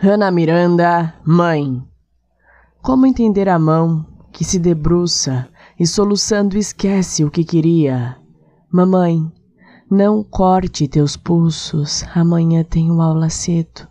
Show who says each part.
Speaker 1: Ana Miranda, mãe. Como entender a mão que se debruça e soluçando esquece o que queria? Mamãe, não corte teus pulsos, amanhã tenho aula cedo.